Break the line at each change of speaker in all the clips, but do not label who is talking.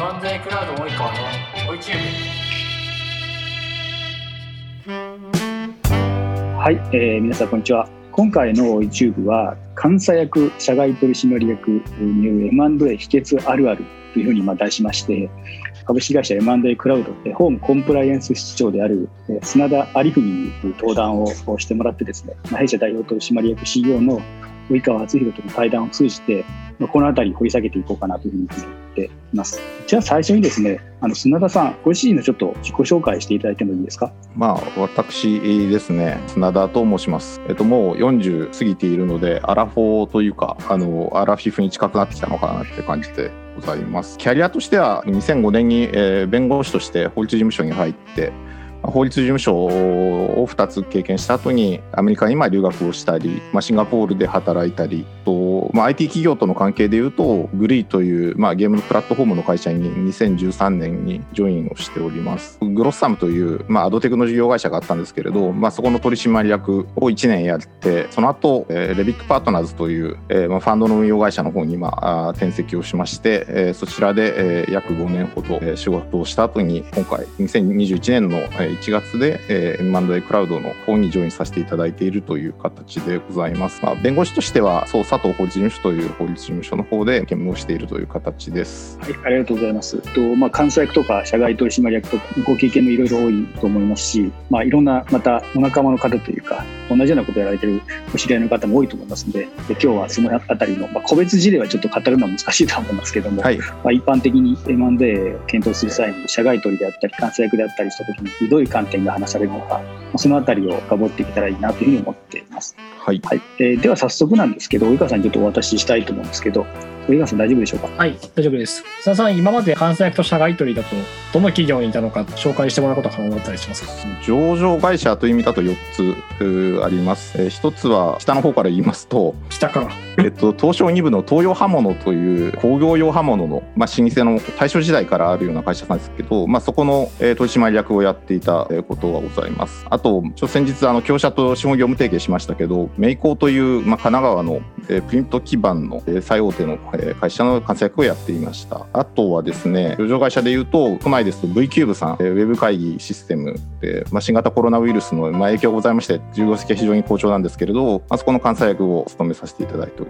M&A クラウド及川の？YouTube
はい、えー皆さんこんにちは。今回の YouTube は監査役社外取締役による M&A 秘訣あるあるというふうにまあ題しまして株式会社 M&A クラウドでホームコンプライアンス室長である砂田有文に登壇をしてもらってですね、弊社代表取締役 CEO の及川敦弘との対談を通じて、まあこのあたり掘り下げていこうかなというふうに思っています。じゃあ最初にですね、あの砂田さん、ご自身のちょっと自己紹介していただいてもいいですか？
まあ、私ですね、砂田と申します。えっと、もう40過ぎているので、アラフォーというか、あの、アラフィフに近くなってきたのかなって感じでございます。キャリアとしては、2005年に、えー弁護士として法律事務所に入って、法律事務所を2つ経験した後にアメリカに今留学をしたり、まあ、シンガポールで働いたりと、まあ、IT 企業との関係でいうとグリーという、まあ、ゲームプラットフォームの会社に2013年にジョインをしておりますグロッサムという、まあ、アドテクの事業会社があったんですけれど、まあ、そこの取締役を1年やってその後、えーレビックパートナーズという、えーまあ、ファンドの運用会社の方に、まあ、転籍をしまして、えーそちらで、えー約5年ほど、えー仕事をした後に今回2021年の1月で、えー、M&A クラウドの方にジョインさせていただいているという形でございます。まあ、弁護士としてはそう佐藤法律事務所という法律事務所の方で兼務をしているという形です。
はい、ありがとうございます。と、まあ、監査役とか社外取締役とかご経験もいろいろ多いと思いますし、まあ、いろんなまたお仲間の方というか同じようなことをやられてるお知り合いの方も多いと思いますので、で今日はそのあたりの、まあ、個別事例はちょっと語るのは難しいとは思いますけども、
はい、
まあ、一般的に M&A を検討する際に社外取りであったり監査役であったりしたときにどういう観点が話されるのか、まあそのあたりを深掘っていけたらいいなというふうに思っています。
はい、
はい、えーでは早速なんですけど及川さんにちょっとお渡ししたいと思うんですけどさん大丈夫でしょうか？
はい大丈夫です。須田さん今まで監査役と社外取りだとどの企業にいたのか紹介してもらうことは可能だったりしますか？
上場会社という意味だと4つあります。えー一つは下の方から言いますと、
下から
えっと、東証2部の東洋刃物という工業用刃物の、まあ、老舗の大正時代からあるような会社なんですけど、まあ、そこの、えー取締役をやっていたことがございます。あと、ちょ先日、あの、業者と資本業務提携しましたけど、メイコーという、まあ、神奈川の、えープリント基盤の、えー最大手の、えー会社の活躍をやっていました。あとはですね、上場会社でいうと、都内ですと V キューブさん、えーウェブ会議システムで、まあ、新型コロナウイルスの、まあ、影響がございまして、従業績は非常に好調なんですけれど、まあ、そこの監査役を務めさせていただいております。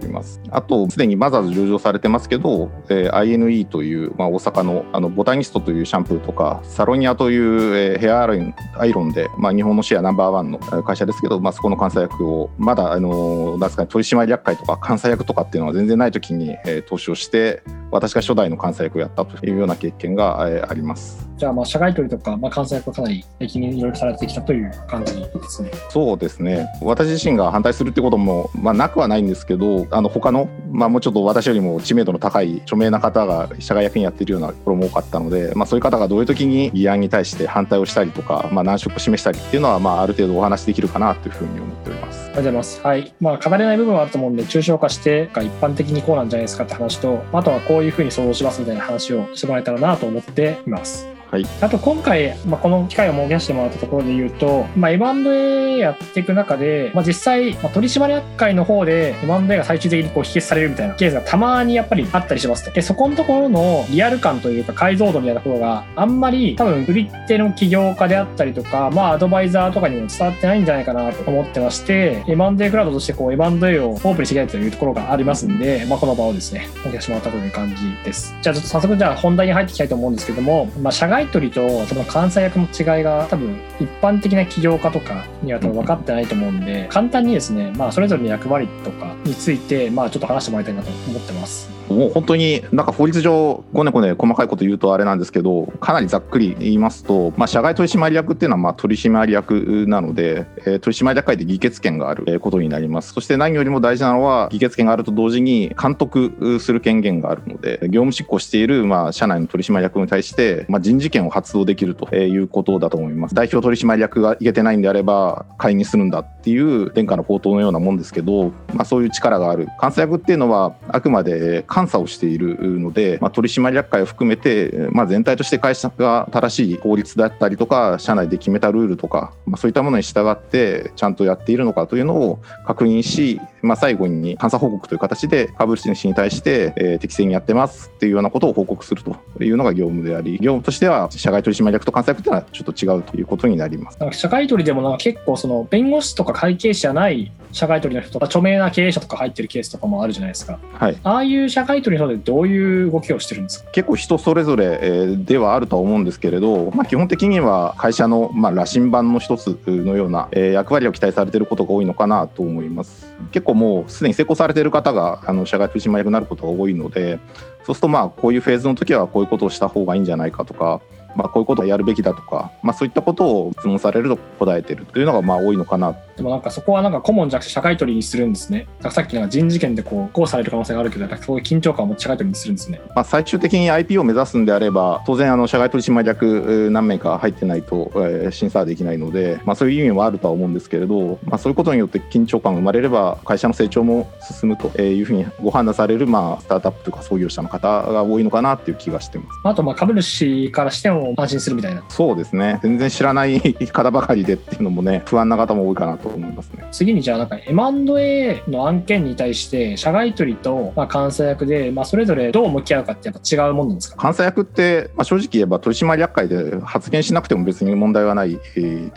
あと、すでにマザーズ上場されてますけど、えー INE という、まあ、大阪のあのボタニストというシャンプーとか、サロニアという、えーヘアアイロンアイロンで、まあ、日本のシェアナンバーワンのえー会社ですけど、まあ、そこの監査役を、まだ、あのーなんですかね、取締役会とか監査役とかっていうのは全然ない時に、えー投資をして、私が初代の監査役をやったというような経験が、えーあります。
じゃあまあ社外取りとか、まあ、監査役はかなり適任いろいろされてきたという感じですね。
そうですね。私自身が反対するってことも、まあ、なくはないんですけどあの他の、まあ、もうちょっと私よりも知名度の高い著名な方が社外役員やってるようなところも多かったので、まあ、そういう方がどういう時に議案に対して反対をしたりとか、まあ、難色を示したりっていうのは、まあ、ある程度お話できるかなというふうに思っております。
ありがとうございます。はい。まあ、語れない部分はあると思うんで、抽象化して、が一般的にこうなんじゃないですかって話と、あとはこういうふうに想像しますみたいな話をしてもらえたらなと思っています。
はい、
あと今回、まあ、この機会を設けさせてもらったところで言うと、まあ、M&A やっていく中で、まあ、実際、まあ、取締役会の方で M&A が最終的にこう否決されるみたいなケースがたまにやっぱりあったりしますと。で、そこのところのリアル感というか解像度みたいなところがあんまり多分売り手の起業家であったりとか、まあアドバイザーとかにも伝わってないんじゃないかなと思ってまして、M&A クラウドとしてこう M&A をオープンにしていきたいというところがありますんで、まあこの場をですね、設けてしまったという感じです。じゃあちょっと早速じゃあ本題に入っていきたいと思うんですけども、まあ社外取りとその監査役の違いが多分一般的な起業家とかには多分分かってないと思うんで、簡単にですね、まあそれぞれの役割とかについて、まあちょっと話してもらいたいなと思ってます。
もう本当になんか法律上ごねごね細かいこと言うとあれなんですけどかなりざっくり言いますと、まあ、社外取締役っていうのはまあ取締役なので、えー取締役会で議決権があることになります。そして何よりも大事なのは議決権があると同時に監督する権限があるので業務執行しているまあ社内の取締役に対してま人事権を発動できるということだと思います。代表取締役がいけてないんであれば解任するんだっていう殿下の宝刀のようなもんですけど、まあ、そういう力がある。監査役っていうのはあくまで監査をしているので、まあ、取締役会を含めて、まあ、全体として会社が正しい法律だったりとか社内で決めたルールとか、まあ、そういったものに従ってちゃんとやっているのかというのを確認し、まあ、最後に監査報告という形で株主に対して、えー、適正にやってますっていうようなことを報告するというのが業務であり業務としては社外取締役と監査役というのはちょっと違うということになります。
社外取でもなんか結構その弁護士とか会計士じゃない社外取の人とか著名な経営者とか入ってるケースとかもあるじゃないですか、
はい、
ああいう社会取りの人でどういう動きをしてるんですか？
結構人それぞれではあるとは思うんですけれど、まあ、基本的には会社のまあ羅針盤の一つのような役割を期待されていることが多いのかなと思います。結構もうすでに成功されている方があの社外取締役になることが多いのでそうするとまあこういうフェーズの時はこういうことをした方がいいんじゃないかとかまあ、こういうことをやるべきだとか、まあ、そういったことを質問されると答えてるというのがまあ多いのかな
でもなんかそこはなんか顧問じゃなくて社会取りにするんですね。さっきなんか人事権でこうこうされる可能性があるけど、そういう緊張感を持って社会取りにするんですね。
まあ、最終的に IP を目指すんであれば、当然あの社外取締役何名か入ってないと、えー、審査できないので、まあ、そういう意味もあるとは思うんですけれど、まあ、そういうことによって緊張感が生まれれば、会社の成長も進むというふうにご判断される、まあ、スタートアップとか創業者の方が多いのかなっていう気がしてます。
あとまあ株主からしても安心するみたいな。
そうですね。全然知らない 方ばかりでっていうのもね、不安な方も多いかなと思いますね。
次にじゃあなんか M&A の案件に対して社外取りとまあ監査役でまあそれぞれどう向き合うかってやっぱ違うもんなんですか？
監査役ってまあ正直言えば取締役会で発言しなくても別に問題はない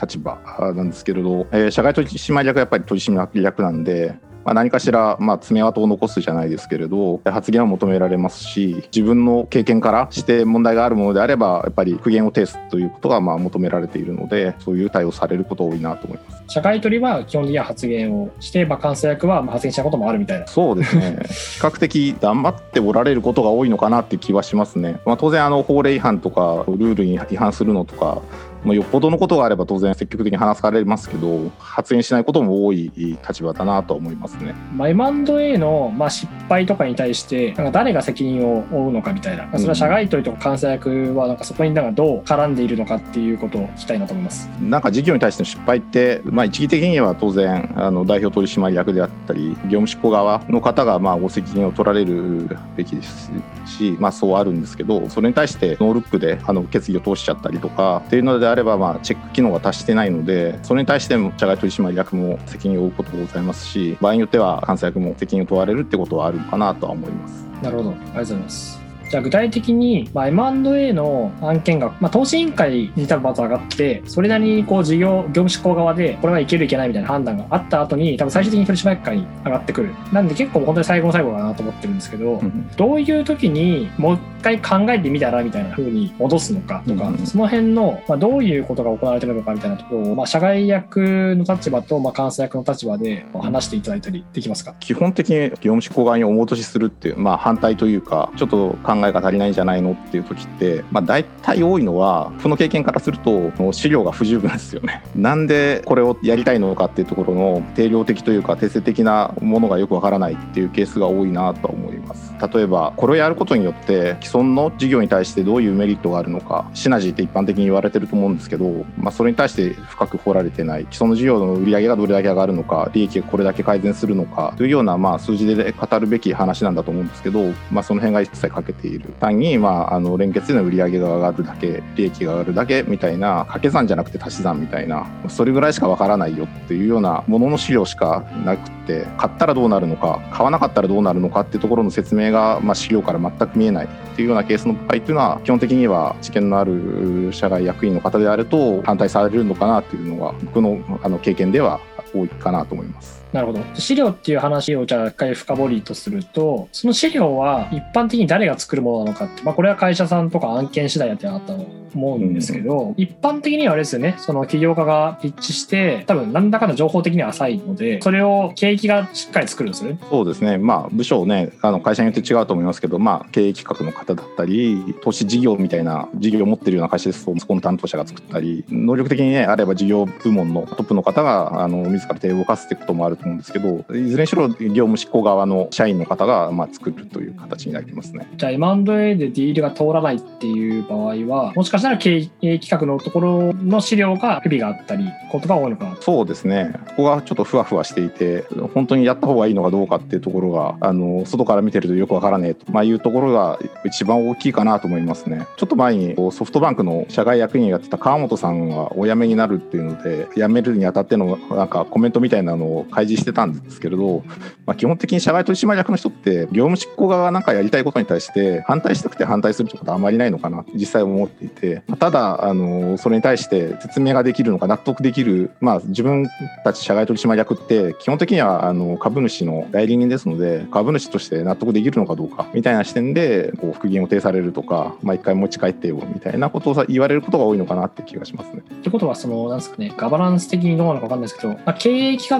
立場なんですけれど、えー、社外取締役はやっぱり取締役なんでまあ、何かしら、まあ、爪痕を残すじゃないですけれど発言を求められますし自分の経験からして問題があるものであればやっぱり苦言を呈すということがまあ求められているのでそういう対応されること多いなと思います。
社会取りは基本的には発言をしてまあ監査役は発言したこともあるみたいな。
そうですね。比較的黙っておられることが多いのかなっていう気はしますね、まあ、当然あの法令違反とかルールに違反するのとかまあ、よっぽどのことがあれば当然積極的に話されますけど発言しないことも多い立場だなと思いますね。
まあ、M&A のまあ失敗とかに対してなんか誰が責任を負うのかみたいなそれは社外取りとか監査役はなんかそこになんかどう絡んでいるのかっていうことを聞きたいなと思います。
なんか事業に対しての失敗って、まあ、一義的には当然あの代表取締役であったり業務執行側の方がまあご責任を取られるべきですし、まあ、そうあるんですけどそれに対してノールックであの決議を通しちゃったりとかっていうのであれば、まあ、チェック機能が達してないのでそれに対しても社外取締役も責任を負うことがございますし場合によっては監査役も責任を問われるってことはあるかなとは思います。
なるほどありがとうございますじゃあ具体的に、まあ、M&A の案件が、まあ、投資委員会に多分まず上がって、それなりにこう事業、業務執行側で、これはいけるいけないみたいな判断があった後に、多分最終的に取締役会に上がってくる。なんで結構本当に最後の最後だなと思ってるんですけど、うん、どういう時にもう一回考えてみたらみたいな風に戻すのかとか、うん、その辺の、まあ、どういうことが行われてるのかみたいなところを、まあ、社外役の立場と、まあ、監査役の立場で話していただいたりできますか？
基本的に業務執行側にお戻しするっていう、まあ、反対というか、ちょっと考えが足りないんじゃないのっていう時って、まあ、大体多いのはこの経験からすると資料が不十分ですよね。なんでこれをやりたいのかっていうところの定量的というか定性的なものがよくわからないっていうケースが多いなと思います。例えばこれをやることによって既存の事業に対してどういうメリットがあるのかシナジーって一般的に言われてると思うんですけど、まあ、それに対して深く掘られてない既存の事業の売り上げがどれだけ上がるのか利益がこれだけ改善するのかというようなまあ数字で語るべき話なんだと思うんですけど、まあ、その辺が一切欠けている単にまああの連結での売り上げが上がるだけ利益が上がるだけみたいな掛け算じゃなくて足し算みたいなそれぐらいしかわからないよっていうようなものの資料しかなくて買ったらどうなるのか買わなかったらどうなるのかっていうところの説明が、まあ、資料から全く見えないっていうようなケースの場合っていうのは基本的には知見のある社外役員の方であると反対されるのかなっていうのが僕のあの経験では多いかなと思います。
なるほど。資料っていう話をじゃあ一回深掘りとすると、その資料は一般的に誰が作るものなのかって、まあこれは会社さんとか案件次第やってあったと思うんですけど、うん、一般的にはあれですよね、その起業家がピッチして、多分何らかの情報的には浅いので、それを景気がしっかり作るんですね。
そうですね。まあ部署ね、あの会社によって違うと思いますけど、まあ経営企画の方だったり、投資事業みたいな事業を持ってるような会社ですと、そこの担当者が作ったり、能力的にね、あれば事業部門のトップの方が、あの、自ら手を動かすってこともあると思うんですけどいずれにしろ業務執行側の社員の方がまあ作るという形になりますね。
じゃあ M&A でディールが通らないっていう場合はもしかしたら経営企画のところの資料が不備があったりことが多いのかな
そうですねここがちょっとふわふわしていて本当にやった方がいいのかどうかっていうところがあの外から見てるとよくわからねえと、まあ、いうところが一番大きいかなと思いますね。ちょっと前にソフトバンクの社外役員やってた川本さんがお辞めになるっていうので辞めるにあたってのなんかコメントみたいなのを開示してたんですけれど、まあ、基本的に社外取締役の人って業務執行側が何かやりたいことに対して反対したくて反対するってことはあまりないのかな実際思っていてまあただあのそれに対して説明ができるのか納得できる、まあ、自分たち社外取締役って基本的にはあの株主の代理人ですので株主として納得できるのかどうかみたいな視点でこう復元を呈されるとか、まあ、回持ち帰ってよみたいなことを言われることが多いのかなって気がしますね。
ってことはそのなんですかねガバナンス的にどうなのか分かんないですけど、まあ、経営企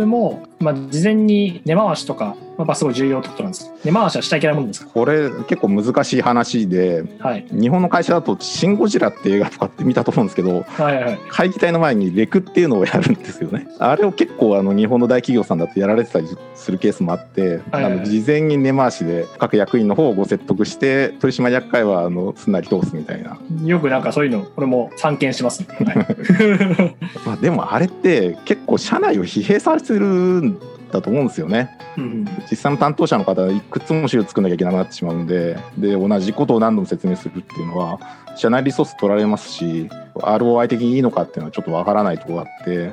画も、まあ、事前に根回しとかまあ、すごい重要ってことなんです。根回しはしちゃいけないもんですか？
これ結構難しい話で、はい、日本の会社だと「シン・ゴジラ」って映画とかって見たと思うんですけど、はいはい、会議体の前にレクっていうのをやるんですよね。あれを結構あの日本の大企業さんだとやられてたりするケースもあって、はいはい、あの事前に根回しで各役員の方をご説得して取締役会はあのすんなり通すみたいな。
よくなんかそういうのこれも散見しますね、はい、
まあでもあれって結構社内を疲弊させるだと思うんですよね。うん、実際の担当者の方いくつも資料作んなきゃいけなくなってしまうんでで同じことを何度も説明するっていうのは社内リソース取られますし ROI 的にいいのかっていうのはちょっとわからないところがあって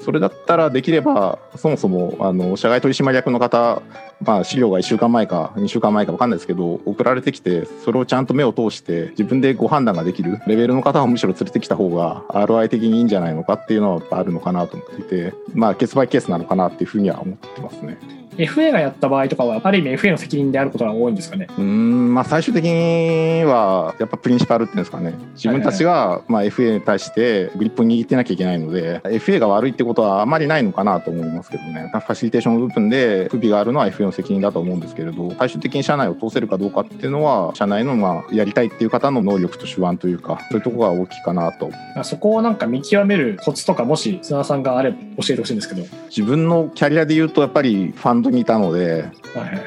それだったらできればそもそもあの社外取締役の方、まあ、資料が1週間前か2週間前か分かんないですけど送られてきてそれをちゃんと目を通して自分でご判断ができるレベルの方をむしろ連れてきた方が ROI 的にいいんじゃないのかっていうのはあるのかなと思っていてまあケースバイケースなのかなっていうふうには思ってますね。
FA がやった場合とかは、ある意味 FA の責任であることが多いんですかね。
うん、まあ、最終的には、やっぱプリンシパルっていうんですかね、自分たちがまあ FA に対してグリップを握ってなきゃいけないので、FA が悪いってことはあまりないのかなと思いますけどね、ファシリテーションの部分で不備があるのは FA の責任だと思うんですけれど、最終的に社内を通せるかどうかっていうのは、社内のまあやりたいっていう方の能力と手腕というか、そういうところが大きいかなと。
そこをなんか見極めるコツとか、もし砂田さんがあれば教えてほしいんですけど。
自分のキャリアで言うと、やっぱりファンドにいたので、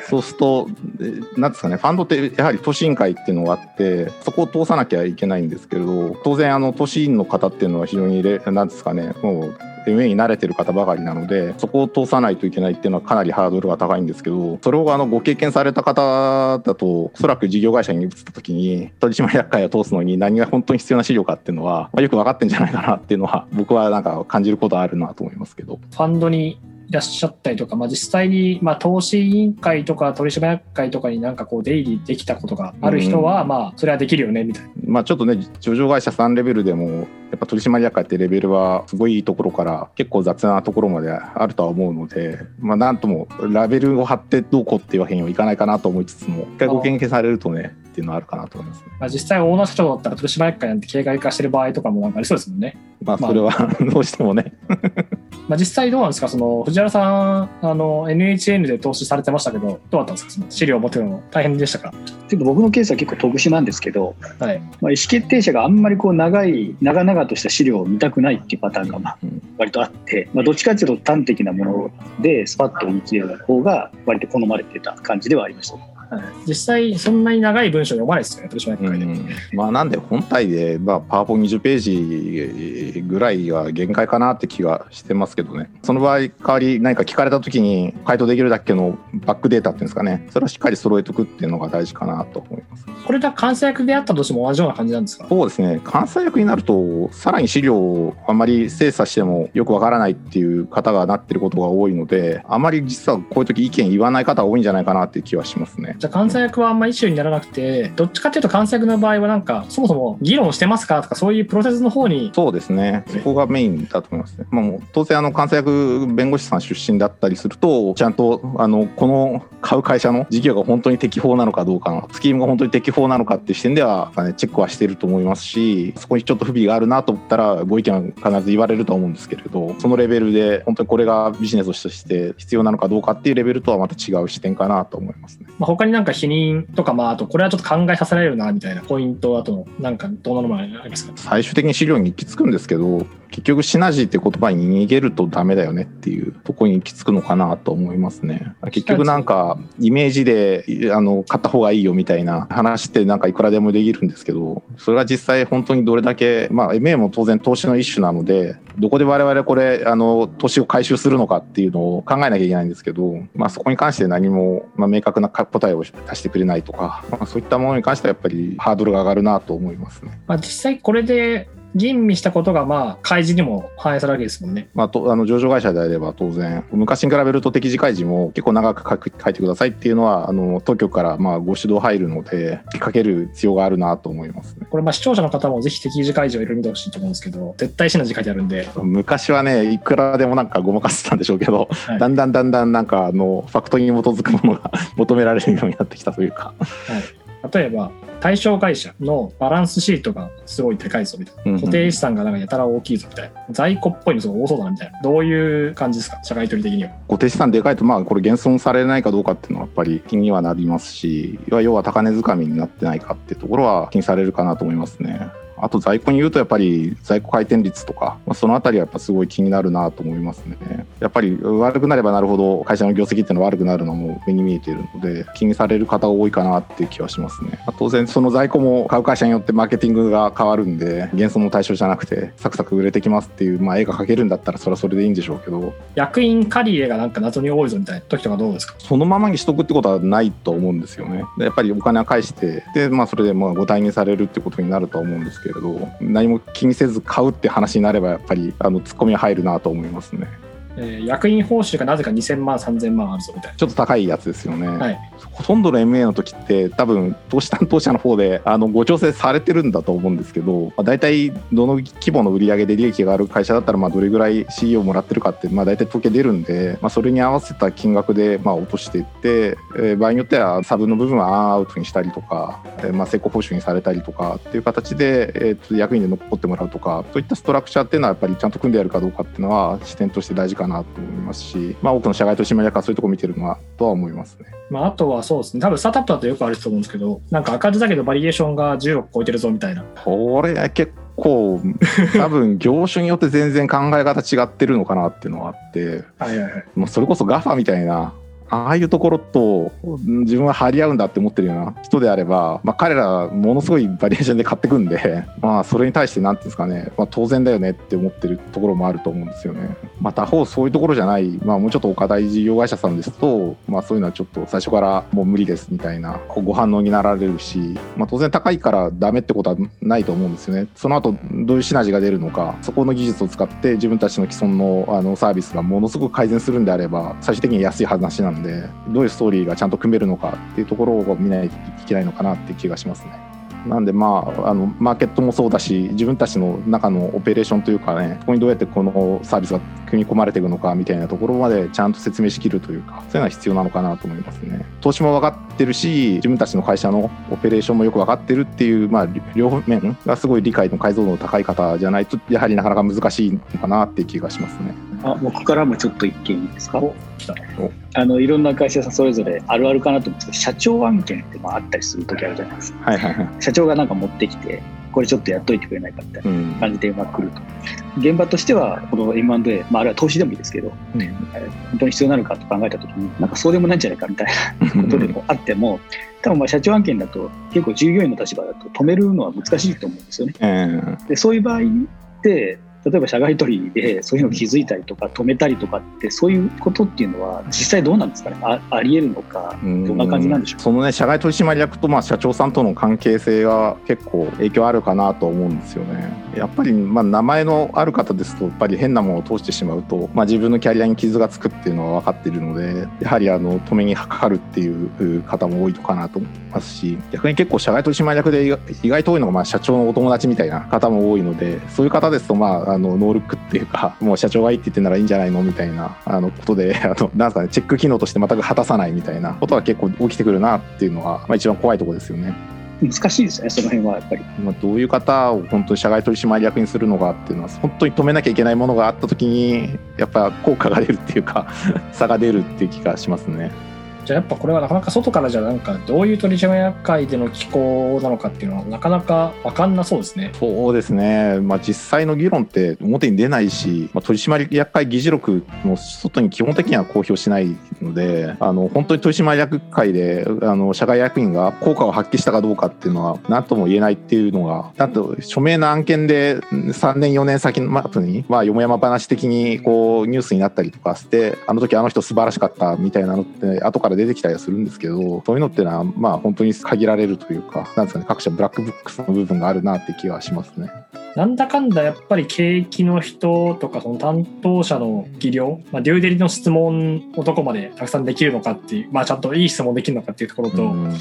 そうすると、なんですかね、ファンドってやはり都市委員会っていうのがあって、そこを通さなきゃいけないんですけれど、当然、あの都市委員の方っていうのは非常にレ、なんですかね、もう上に慣れてる方ばかりなのでそこを通さないといけないっていうのはかなりハードルが高いんですけどそれをあのご経験された方だとおそらく事業会社に移った時に取締役会を通すのに何が本当に必要な資料かっていうのは、まあ、よく分かってんじゃないかなっていうのは僕はなんか感じることはあるなと思いますけど。
ファンドにいらっしゃったりとか、まあ、実際に、まあ、投資委員会とか取締役会とかになんかこう出入りできたことがある人は、まあそれはできるよねみたいな。
まあ、ちょっとね上場会社3レベルでもやっぱ取締役会ってレベルはすごいいいところから結構雑なところまであるとは思うので、まあ、なんともラベルを貼ってどうこうっていうわけにはいかないかなと思いつつも一回ご研究されるとねっていうのはあるかなと思います、ね、
まあ、実際オーナー社長だったら取締役会なんて形骸化してる場合とかもなんかありそうですもんね。
まあそれは どうしてもね
まあ、実際どうなんですか？その藤原さんあの NHN で投資されてましたけどどうだったんですか？その資料を持ってるの大変でしたか？
ちょっと僕のケースは結構特殊なんですけど、はい。まあ、意思決定者があんまりこう長い長々とした資料を見たくないっていうパターンがまあ割とあって、まあ、どっちかっていうと端的なものでスパッと見切れる方が割と好まれてた感じではありました。
実際そんなに長い文章読まないですよね取締役会で、うん、
まあなんで本体で、まあ、パワポ20ページぐらいは限界かなって気がしてますけどね。その場合代わり何か聞かれた時に回答できるだけのバックデータっていうんですかね。それはしっかり揃えておくっていうのが大事かなと思います。
これが監査役であったとしても同じような感じなんですか？
そうですね。監査役になるとさらに資料をあまり精査してもよくわからないっていう方がなってることが多いのであまり実はこういう時意見言わない方が多いんじゃないかなっていう気はしますね
じゃあ監査役はあんまイシューにならなくてどっちかっていうと監査役の場合はなんかそもそも議論してますかとかそういうプロセスの方に
そうですねそこがメインだと思いますね、まあ、もう当然あの監査役弁護士さん出身だったりするとちゃんとあのこの買う会社の事業が本当に適法なのかどうかのスキームが本当に適法なのかっていう視点では、ね、チェックはしてると思いますしそこにちょっと不備があるなと思ったらご意見は必ず言われると思うんですけれどそのレベルで本当にこれがビジネスとして必要なのかどうかっていうレベルとはまた違う視点かなと思いますね。
まあ、他になんか否認とか、まあ、あとこれはちょっと考えさせられるなみたいなポイントあとなんかどうなのもありますか？
最終的に資料に行き着くんですけど結局シナジーって言葉に逃げるとダメだよねっていうとこに行き着くのかなと思いますね。結局なんかイメージであの買った方がいいよみたいな話ってなんかいくらでもできるんですけどそれが実際本当にどれだけまあ MA も当然投資の一種なのでどこで我々これあの投資を回収するのかっていうのを考えなきゃいけないんですけど、まあ、そこに関して何も、まあ、明確な答えを出してくれないとか、まあ、そういったものに関してはやっぱりハードルが上がるなと思いますね。
まあ、実際これで吟味したことが、まあ、開示にも反映されるわけですもんね。
まあ、とあの上場会社であれば当然、昔に比べると適時開示も結構長く書く書いてくださいっていうのは、あの当局からまあご指導入るので、書ける必要があるなと思いますね。
これ、まあ視聴者の方もぜひ適時開示をいろいろ見てほしいと思うんですけど、絶対シナジー書いてあるんで。
昔はね、いくらでもなんかごまかしてたんでしょうけど、はい、だんだんだんだんなんかあのファクトに基づくものが 求められるようになってきたというか。
はい例えば対象会社のバランスシートがすごいでかいぞみたいな、固定資産がなんかやたら大きいぞみたいな。在庫っぽいのすごい多そうだなみたいな。どういう感じですか？社会取り的には。
固定資産でかいとまあこれ減損されないかどうかっていうのはやっぱり気にはなりますし。要は高値掴みになってないかっていうところは気にされるかなと思いますね。あと在庫に言うとやっぱり在庫回転率とか、まあ、そのあたりはやっぱすごい気になるなと思いますね。やっぱり悪くなればなるほど会社の業績っていうのは悪くなるのも目に見えているので気にされる方が多いかなっていう気はしますね。まあ、当然その在庫も買う会社によってマーケティングが変わるんで減損の対象じゃなくてサクサク売れてきますっていう、まあ、絵が描けるんだったらそれはそれでいいんでしょうけど
役員借り入れがなんか謎に多いぞみたいな時とかどうですか？
そのままにしとくってことはないと思うんですよね。やっぱりお金は返してで、まあ、それでまあご退任されるってことになるとは思うんですけれど何も気にせず買うって話になればやっぱりあのツッコミは入るなと思いますね。
えー、役員報酬がなぜか2000万3000万あるぞみたいな。
ちょっと高いやつですよね、はい、ほとんどの MA の時って多分投資担当者の方であのご調整されてるんだと思うんですけど、まあ、大体どの規模の売り上げで利益がある会社だったらまあどれぐらい CEO もらってるかってまあ大体統計出るんで、まあ、それに合わせた金額でまあ落としていって、えー、場合によってはサブの部分はアウトにしたりとか、えー、まあ成功報酬にされたりとかっていう形で、えー、と役員で残ってもらうとかそういったストラクチャーっていうのはやっぱりちゃんと組んでやるかどうかっていうのは視点として大事かなと思いますし、まあ、多くの社外取締役はそういうところ見てるのはとは思いますね。
まあ、あとはそうですね、多分スタートアップだとよくあると思うんですけど、なんか赤字だけどバリエーションが10億超えてるぞみたいな。
これ結構、多分業種によって全然考え方違ってるのかなっていうのはあって、
はいはいはい、
もうそれこそ GAFA みたいなああいうところと自分は張り合うんだって思ってるような人であれば、まあ、彼らものすごいバリエーションで買ってくんで、まあ、それに対して何ていうんですかね、まあ、当然だよねって思ってるところもあると思うんですよね。まあ、他方そういうところじゃない、まあ、もうちょっと岡大事業会社さんですと、まあ、そういうのはちょっと最初からもう無理ですみたいなご反応になられるし、まあ、当然高いからダメってことはないと思うんですよね。その後どういうシナジーが出るのかそこの技術を使って自分たちの既存のあのサービスがものすごく改善するんであれば最終的に安い話なんででどういうストーリーがちゃんと組めるのかっていうところを見ないといけないのかなって気がしますね。なんでまああのマーケットもそうだし自分たちの中のオペレーションというかねここにどうやってこのサービスが組み込まれていくのかみたいなところまでちゃんと説明しきるというかそういうのは必要なのかなと思いますね。投資も分かってるし自分たちの会社のオペレーションもよく分かってるっていう、まあ、両面がすごい理解の解像度の高い方じゃないとやはりなかなか難しいのかなっていう気がしますね。
あ僕からもちょっと一件いいですか？あのいろんな会社さんそれぞれあるあるかなと思うんですけど社長案件ってまああったりする時あるじゃないですか、
はいはいはい、
社長がなんか持ってきてこれちょっとやっといてくれないかみたいな感じでまあ来ると、うん、現場としてはこの M&A、まあ、あるいは投資でもいいですけど、うん、本当に必要なのかと考えた時になんかそうでもないんじゃないかみたいなことでもあっても多分まあ社長案件だと結構従業員の立場だと止めるのは難しいと思うんですよね。でそういう場合って例えば社外取りでそういうのを気づいたりとか止めたりとかってそういうことっていうのは実際どうなんですかね？あありえるのか？どんな感じなんでしょう？
そのね社外取締役とまあ社長さんとの関係性が結構影響あるかなと思うんですよね。やっぱりまあ名前のある方ですとやっぱり変なものを通してしまうと、まあ、自分のキャリアに傷がつくっていうのは分かっているのでやはりあの止めにかかるっていう方も多いのかなと思いますし逆に結構社外取締役で意外と多いのがまあ社長のお友達みたいな方も多いのでそういう方ですとまああのノールックっていうかもう社長がいいって言ってんならいいんじゃないのみたいなあのことで あのなんすかねチェック機能として全く果たさないみたいなことが結構起きてくるなっていうのが、まあ、一番怖いところですよね。
難しいですね、その辺はやっぱり。
まあ、どういう方を本当に社外取締役にするのかっていうのは、本当に止めなきゃいけないものがあったときに、やっぱ効果が出るっていうか、差が出るっていう気がしますね。
じゃあやっぱこれはなかなか外からじゃなんかどういう取締役会での機構なのかっていうのはなかなか分かんなそうですね。
そうですね、まあ、実際の議論って表に出ないし、まあ、取締役会議事録の外に基本的には公表しないのであの本当に取締役会であの社外役員が効果を発揮したかどうかっていうのは何とも言えないっていうのがだと署名の案件で3年4年先の後に、まあ、よもやま話的にこうニュースになったりとかしてあの時あの人素晴らしかったみたいなのって後から出てきたりはするんですけどそういうのっていうのはまあ本当に限られるというかなんですかね各社ブラックブックスの部分があるなって気がしますね。
なんだかんだやっぱり景気の人とかその担当者の技量、まあ、デューデリの質問をどこまでたくさんできるのかっていう、まあ、ちゃんといい質問できるのかっていうところと、うん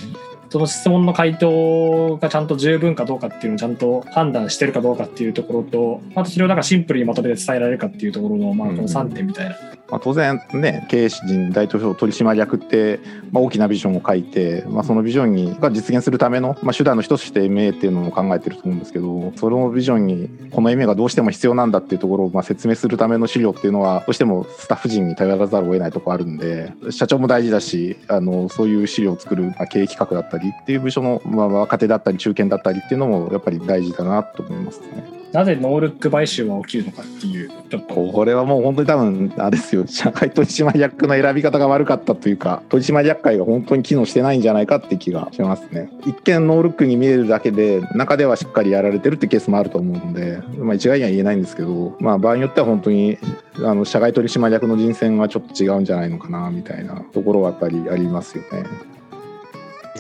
その質問の回答がちゃんと十分かどうかっていうのをちゃんと判断してるかどうかっていうところと、あとそれをなんかシンプルにまとめて伝えられるかっていうところの、まあ、この3点みたいな。
まあ、当然ね、経営陣大統領取締役って、まあ、大きなビジョンを書いて、まあ、そのビジョンにが実現するための、まあ、手段の一つとして MA っていうのを考えてると思うんですけど、そのビジョンにこの MA がどうしても必要なんだっていうところをまあ説明するための資料っていうのは、どうしてもスタッフ陣に頼らざるを得ないとこあるんで、社長も大事だし、あのそういう資料を作る、まあ、経営企画だったりっていう部署のまあ、若手だったり中堅だったりっていうのもやっぱり大事だなと思いますね。
なぜノールック買収は起きるのかっていうちょっと。
これはもう本当に多分あれですよ。社会取締役の選び方が悪かったというか取締役会が本当に機能してないんじゃないかって気がしますね。一見ノールックに見えるだけで中ではしっかりやられてるってケースもあると思うので、まあ、一概には言えないんですけど、まあ、場合によっては本当にあの社外取締役の人選はちょっと違うんじゃないのかなみたいなところはやっぱりありますよね。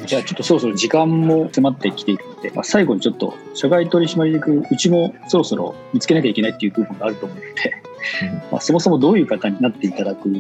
じゃあちょっとそろそろ時間も迫ってきているので、まあ、最後にちょっと社外取締役うちもそろそろ見つけなきゃいけないっていう部分があると思うので、まあ、そもそもどういう方になっていただく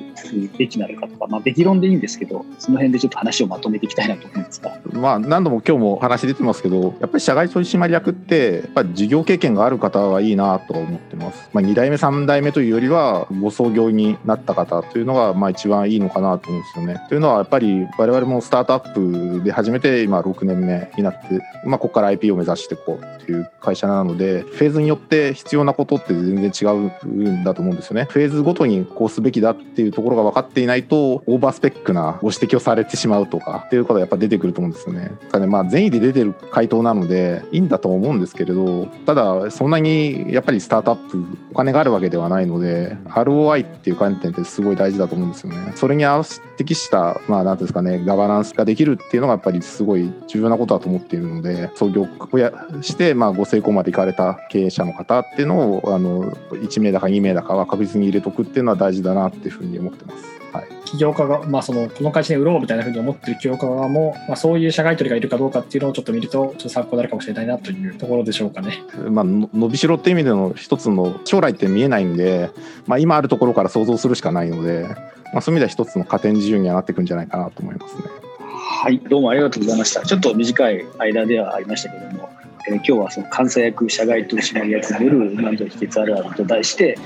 べきなのかとか、まあ、べき論でいいんですけど、その辺でちょっと話をまとめていきたいなと思うんですが。
まあ、何度も今日も話出てますけど、やっぱり社外取締役って、やっぱり事業経験がある方はいいなと思ってます。まあ、2代目、3代目というよりは、ご創業になった方というのが、まあ、一番いいのかなと思うんですよね。というのは、やっぱり我々もスタートアップで始めて、今6年目になって、まあ、ここから IP を目指していこうっていう会社なので、フェーズによって必要なことって全然違うんだだと思うんですよね。フェーズごとにこうすべきだっていうところが分かっていないと、オーバースペックなご指摘をされてしまうとかっていうことがやっぱ出てくると思うんですよね。ねまあ、善意で出てる回答なので、いいんだと思うんですけれど、ただ、そんなにやっぱりスタートアップ、お金があるわけではないので、ROI っていう観点ってすごい大事だと思うんですよね。それに合わせ適した、まあ、なんですかね、ガバナンスができるっていうのがやっぱりすごい重要なことだと思っているので、創業をやして、まあ、ご成功まで行かれた経営者の方っていうのを、あの、1名だか2名だかは確実に入れとくっていうのは大事だなっていうふうに思ってます。はい、
起業家が、まあ、そのこの会社で売ろうみたいなふうに思ってる起業家側も、まあ、そういう社外取りがいるかどうかっていうのをちょっと見るとちょっと参考になるかもしれないなというところでしょうかね。
まあ、伸びしろっていう意味での一つの将来って見えないんで、まあ、今あるところから想像するしかないので、まあ、そういう意味では一つの加点自由にはなっていくんじゃないかなと思いますね。
はい、どうもありがとうございました。ちょっと短い間ではありましたけども、えー、今日はその監査役社外取締役による今の秘訣あるあると題して、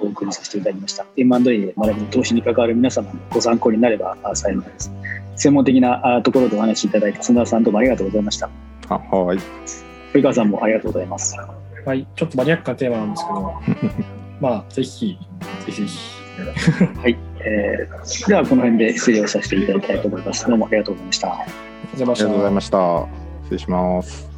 お送りさせていただきました。M&A で学ぶ投資に関わる皆様のご参考になれば幸いです。専門的なところでお話しいただいた砂田さんどうもありがとうございました。
あはい。
古川さんもありがとうございます。
はい、ちょっとマニアックなテーマなんですけど、まあ、ぜひ、ぜひぜひ。
はい、えー、ではこの辺で失礼をさせていただきたいと思います。どうもありがとうございました。あ
りがとうございました。失礼します。